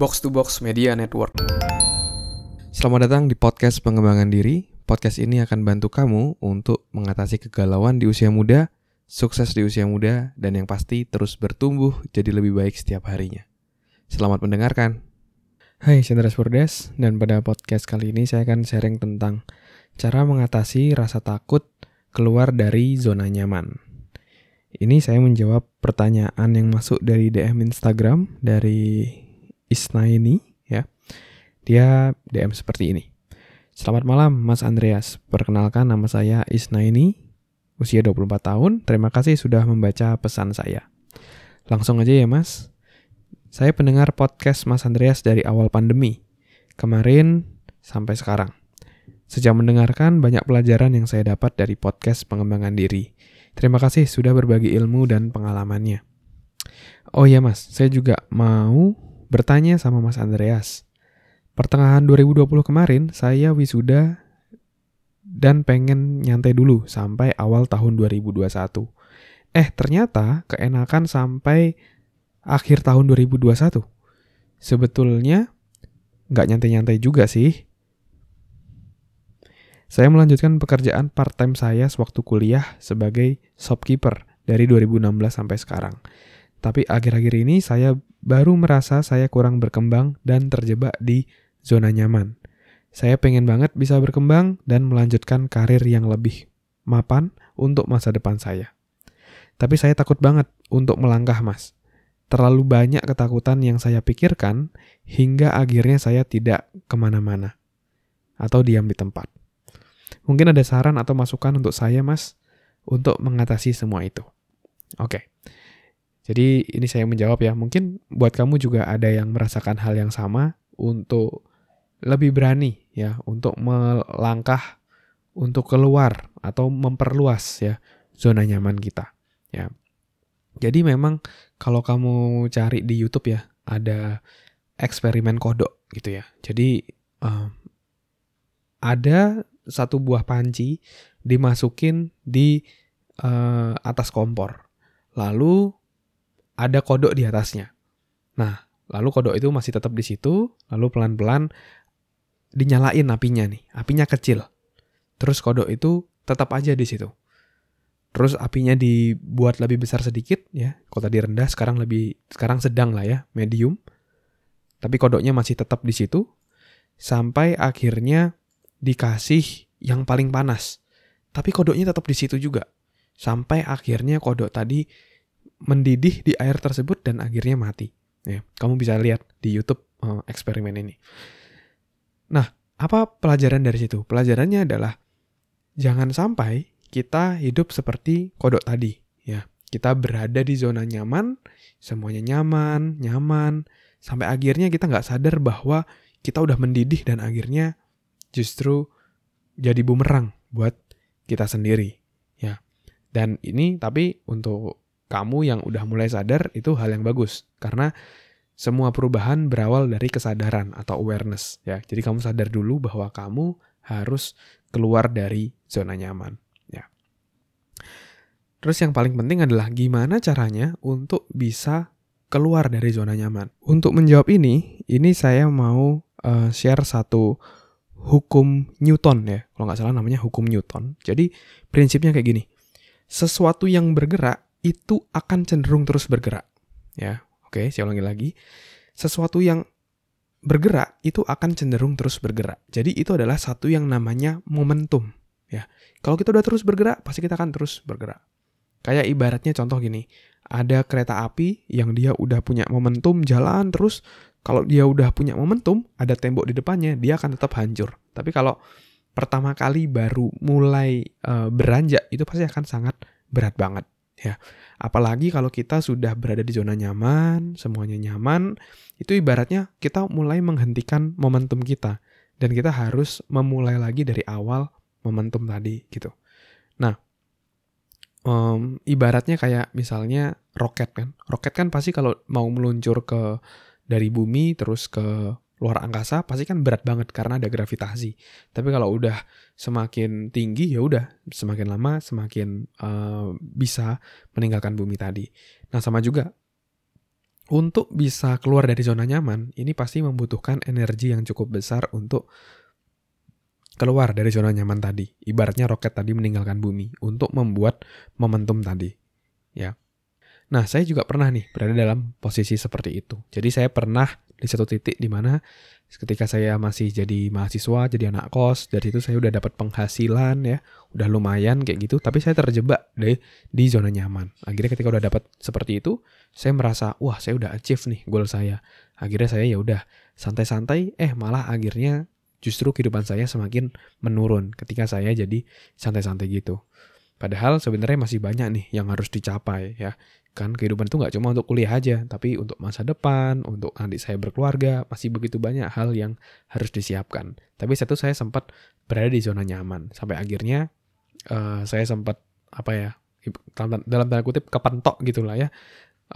Box to Box Media Network. Selamat datang di podcast pengembangan diri. Podcast ini akan bantu kamu untuk mengatasi kegalauan di usia muda, sukses di usia muda, dan yang pasti terus bertumbuh jadi lebih baik setiap harinya. Selamat mendengarkan. Hai, saya Purdes, dan pada podcast kali ini saya akan sharing tentang cara mengatasi rasa takut keluar dari zona nyaman. Ini saya menjawab pertanyaan yang masuk dari DM Instagram dari Isna ini ya. Dia DM seperti ini. Selamat malam Mas Andreas. Perkenalkan nama saya Isna ini, usia 24 tahun. Terima kasih sudah membaca pesan saya. Langsung aja ya Mas. Saya pendengar podcast Mas Andreas dari awal pandemi. Kemarin sampai sekarang. Sejak mendengarkan banyak pelajaran yang saya dapat dari podcast pengembangan diri. Terima kasih sudah berbagi ilmu dan pengalamannya. Oh iya mas, saya juga mau bertanya sama Mas Andreas. Pertengahan 2020 kemarin, saya wisuda dan pengen nyantai dulu sampai awal tahun 2021. Eh, ternyata keenakan sampai akhir tahun 2021. Sebetulnya nggak nyantai-nyantai juga sih. Saya melanjutkan pekerjaan part-time saya sewaktu kuliah sebagai shopkeeper dari 2016 sampai sekarang. Tapi akhir-akhir ini saya baru merasa saya kurang berkembang dan terjebak di zona nyaman. Saya pengen banget bisa berkembang dan melanjutkan karir yang lebih mapan untuk masa depan saya. Tapi saya takut banget untuk melangkah, Mas. Terlalu banyak ketakutan yang saya pikirkan hingga akhirnya saya tidak ke mana-mana atau diam di tempat. Mungkin ada saran atau masukan untuk saya, Mas, untuk mengatasi semua itu. Oke. Jadi ini saya menjawab ya, mungkin buat kamu juga ada yang merasakan hal yang sama untuk lebih berani ya, untuk melangkah untuk keluar atau memperluas ya zona nyaman kita ya. Jadi memang kalau kamu cari di YouTube ya, ada eksperimen kodok gitu ya. Jadi um, ada satu buah panci dimasukin di uh, atas kompor. Lalu ada kodok di atasnya. Nah, lalu kodok itu masih tetap di situ, lalu pelan-pelan dinyalain apinya nih. Apinya kecil. Terus kodok itu tetap aja di situ. Terus apinya dibuat lebih besar sedikit ya. Kalau tadi rendah sekarang lebih sekarang sedang lah ya, medium. Tapi kodoknya masih tetap di situ sampai akhirnya dikasih yang paling panas. Tapi kodoknya tetap di situ juga. Sampai akhirnya kodok tadi mendidih di air tersebut dan akhirnya mati. Ya, kamu bisa lihat di YouTube uh, eksperimen ini. Nah, apa pelajaran dari situ? Pelajarannya adalah jangan sampai kita hidup seperti kodok tadi, ya. Kita berada di zona nyaman, semuanya nyaman, nyaman, sampai akhirnya kita nggak sadar bahwa kita udah mendidih dan akhirnya justru jadi bumerang buat kita sendiri, ya. Dan ini tapi untuk kamu yang udah mulai sadar itu hal yang bagus karena semua perubahan berawal dari kesadaran atau awareness ya. Jadi kamu sadar dulu bahwa kamu harus keluar dari zona nyaman ya. Terus yang paling penting adalah gimana caranya untuk bisa keluar dari zona nyaman. Untuk menjawab ini, ini saya mau uh, share satu hukum Newton ya. Kalau nggak salah namanya hukum Newton. Jadi prinsipnya kayak gini. Sesuatu yang bergerak itu akan cenderung terus bergerak. Ya, oke, saya ulangi lagi. Sesuatu yang bergerak itu akan cenderung terus bergerak. Jadi itu adalah satu yang namanya momentum. Ya, kalau kita udah terus bergerak, pasti kita akan terus bergerak. Kayak ibaratnya contoh gini, ada kereta api yang dia udah punya momentum jalan terus, kalau dia udah punya momentum, ada tembok di depannya, dia akan tetap hancur. Tapi kalau pertama kali baru mulai uh, beranjak, itu pasti akan sangat berat banget ya. Apalagi kalau kita sudah berada di zona nyaman, semuanya nyaman, itu ibaratnya kita mulai menghentikan momentum kita dan kita harus memulai lagi dari awal momentum tadi gitu. Nah, um, ibaratnya kayak misalnya roket kan. Roket kan pasti kalau mau meluncur ke dari bumi terus ke luar angkasa pasti kan berat banget karena ada gravitasi. Tapi kalau udah semakin tinggi ya udah semakin lama semakin uh, bisa meninggalkan bumi tadi. Nah sama juga untuk bisa keluar dari zona nyaman, ini pasti membutuhkan energi yang cukup besar untuk keluar dari zona nyaman tadi. Ibaratnya roket tadi meninggalkan bumi untuk membuat momentum tadi. Ya. Nah, saya juga pernah nih berada dalam posisi seperti itu. Jadi saya pernah di satu titik di mana ketika saya masih jadi mahasiswa, jadi anak kos, dari situ saya udah dapat penghasilan ya, udah lumayan kayak gitu, tapi saya terjebak deh di zona nyaman. Akhirnya ketika udah dapat seperti itu, saya merasa, wah saya udah achieve nih goal saya. Akhirnya saya ya udah santai-santai, eh malah akhirnya justru kehidupan saya semakin menurun ketika saya jadi santai-santai gitu. Padahal sebenarnya masih banyak nih yang harus dicapai ya. Kan kehidupan itu nggak cuma untuk kuliah aja, tapi untuk masa depan, untuk nanti saya berkeluarga, masih begitu banyak hal yang harus disiapkan. Tapi satu saya sempat berada di zona nyaman sampai akhirnya uh, saya sempat apa ya dalam, tanda kutip kepentok gitulah ya.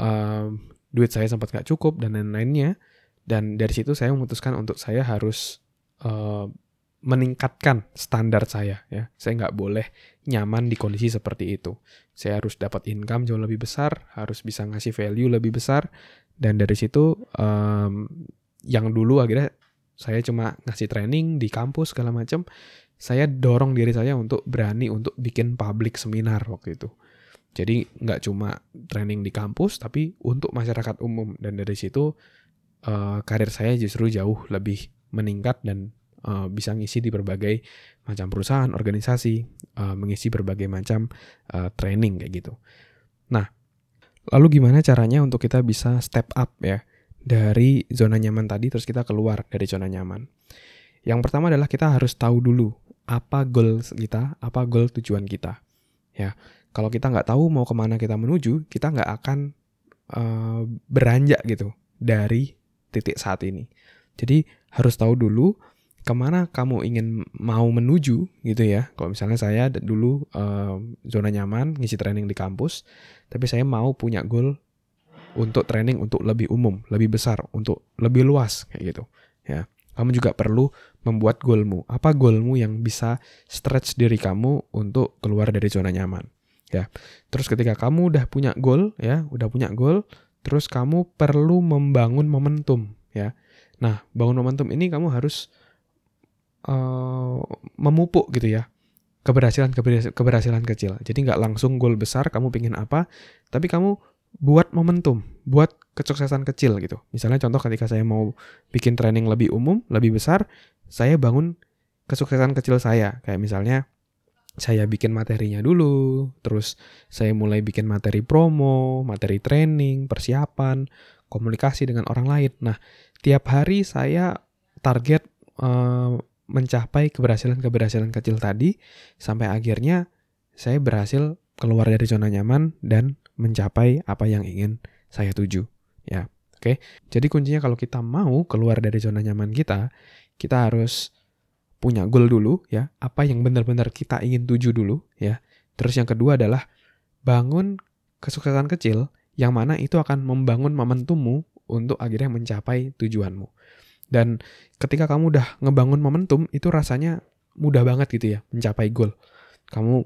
Uh, duit saya sempat nggak cukup dan lain-lainnya. Dan dari situ saya memutuskan untuk saya harus uh, meningkatkan standar saya ya. Saya nggak boleh nyaman di kondisi seperti itu. Saya harus dapat income jauh lebih besar, harus bisa ngasih value lebih besar, dan dari situ um, yang dulu akhirnya saya cuma ngasih training di kampus segala macam. Saya dorong diri saya untuk berani untuk bikin public seminar waktu itu. Jadi nggak cuma training di kampus, tapi untuk masyarakat umum. Dan dari situ uh, karir saya justru jauh lebih meningkat dan uh, bisa ngisi di berbagai macam perusahaan, organisasi, uh, mengisi berbagai macam uh, training kayak gitu. Nah, lalu gimana caranya untuk kita bisa step up ya dari zona nyaman tadi terus kita keluar dari zona nyaman. Yang pertama adalah kita harus tahu dulu apa goal kita, apa goal tujuan kita. Ya, kalau kita nggak tahu mau ke mana kita menuju, kita nggak akan uh, beranjak gitu dari titik saat ini. Jadi harus tahu dulu ke mana kamu ingin mau menuju gitu ya. Kalau misalnya saya dulu uh, zona nyaman ngisi training di kampus, tapi saya mau punya goal untuk training untuk lebih umum, lebih besar, untuk lebih luas kayak gitu. Ya, kamu juga perlu membuat goalmu. Apa goalmu yang bisa stretch diri kamu untuk keluar dari zona nyaman? Ya, terus ketika kamu udah punya goal, ya, udah punya goal, terus kamu perlu membangun momentum, ya. Nah, bangun momentum ini kamu harus uh, memupuk gitu ya keberhasilan keberhasilan kecil. Jadi nggak langsung goal besar kamu pingin apa, tapi kamu buat momentum, buat kesuksesan kecil gitu. Misalnya contoh ketika saya mau bikin training lebih umum, lebih besar, saya bangun kesuksesan kecil saya. Kayak misalnya saya bikin materinya dulu, terus saya mulai bikin materi promo, materi training, persiapan, komunikasi dengan orang lain. Nah, tiap hari saya target uh, mencapai keberhasilan-keberhasilan kecil tadi sampai akhirnya saya berhasil keluar dari zona nyaman dan mencapai apa yang ingin saya tuju ya. Oke jadi kuncinya kalau kita mau keluar dari zona nyaman kita kita harus punya goal dulu ya. Apa yang benar-benar kita ingin tuju dulu ya. Terus yang kedua adalah bangun kesuksesan kecil yang mana itu akan membangun momentummu untuk akhirnya mencapai tujuanmu dan ketika kamu udah ngebangun momentum, itu rasanya mudah banget gitu ya, mencapai goal. Kamu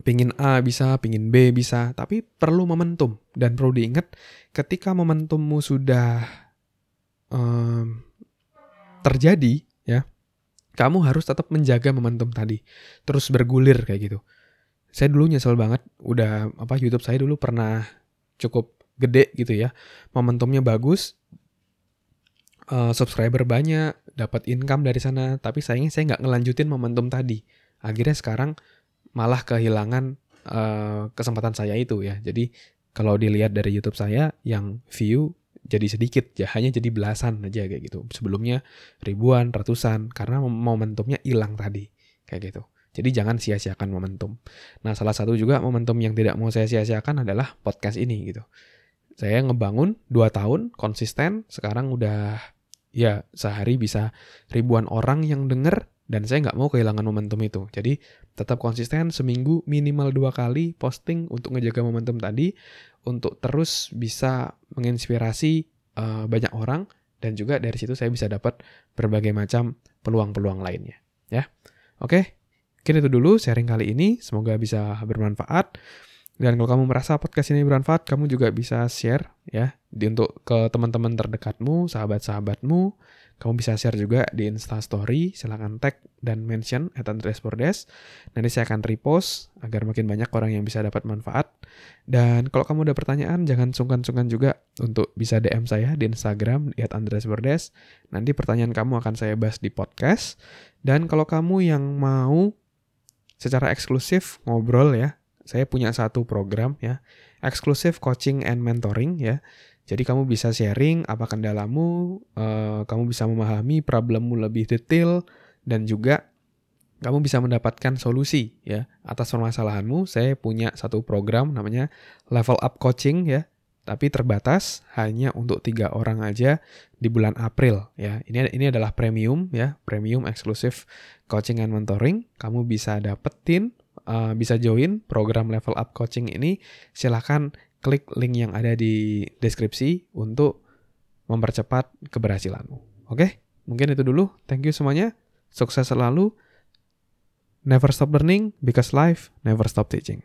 pingin A bisa, pingin B bisa, tapi perlu momentum. Dan perlu diingat, ketika momentummu sudah um, terjadi, ya, kamu harus tetap menjaga momentum tadi. Terus bergulir kayak gitu. Saya dulu nyesel banget, udah apa YouTube saya dulu pernah cukup gede gitu ya. Momentumnya bagus, uh, subscriber banyak, dapat income dari sana, tapi sayangnya saya nggak ngelanjutin momentum tadi. Akhirnya sekarang malah kehilangan uh, kesempatan saya itu ya. Jadi kalau dilihat dari YouTube saya yang view jadi sedikit, ya hanya jadi belasan aja kayak gitu. Sebelumnya ribuan, ratusan, karena momentumnya hilang tadi kayak gitu. Jadi jangan sia-siakan momentum. Nah, salah satu juga momentum yang tidak mau saya sia-siakan adalah podcast ini gitu. Saya ngebangun 2 tahun konsisten, sekarang udah ya sehari bisa ribuan orang yang denger dan saya nggak mau kehilangan momentum itu. Jadi tetap konsisten seminggu minimal dua kali posting untuk ngejaga momentum tadi untuk terus bisa menginspirasi uh, banyak orang dan juga dari situ saya bisa dapat berbagai macam peluang-peluang lainnya. Ya, oke. Mungkin itu dulu sharing kali ini. Semoga bisa bermanfaat. Dan kalau kamu merasa podcast ini bermanfaat, kamu juga bisa share ya di untuk ke teman-teman terdekatmu, sahabat-sahabatmu. Kamu bisa share juga di Insta Story, silahkan tag dan mention at Andreas Bordes. Nanti saya akan repost agar makin banyak orang yang bisa dapat manfaat. Dan kalau kamu ada pertanyaan, jangan sungkan-sungkan juga untuk bisa DM saya di Instagram di Andreas Bordes. Nanti pertanyaan kamu akan saya bahas di podcast. Dan kalau kamu yang mau secara eksklusif ngobrol ya saya punya satu program ya, eksklusif coaching and mentoring ya. Jadi kamu bisa sharing apa kendalamu, uh, kamu bisa memahami problemmu lebih detail dan juga kamu bisa mendapatkan solusi ya atas permasalahanmu. Saya punya satu program namanya Level Up Coaching ya, tapi terbatas hanya untuk tiga orang aja di bulan April ya. Ini ini adalah premium ya, premium eksklusif coaching and mentoring. Kamu bisa dapetin uh, bisa join program level up coaching ini, silahkan klik link yang ada di deskripsi untuk mempercepat keberhasilanmu. Oke, mungkin itu dulu. Thank you semuanya. Sukses selalu. Never stop learning because life never stop teaching.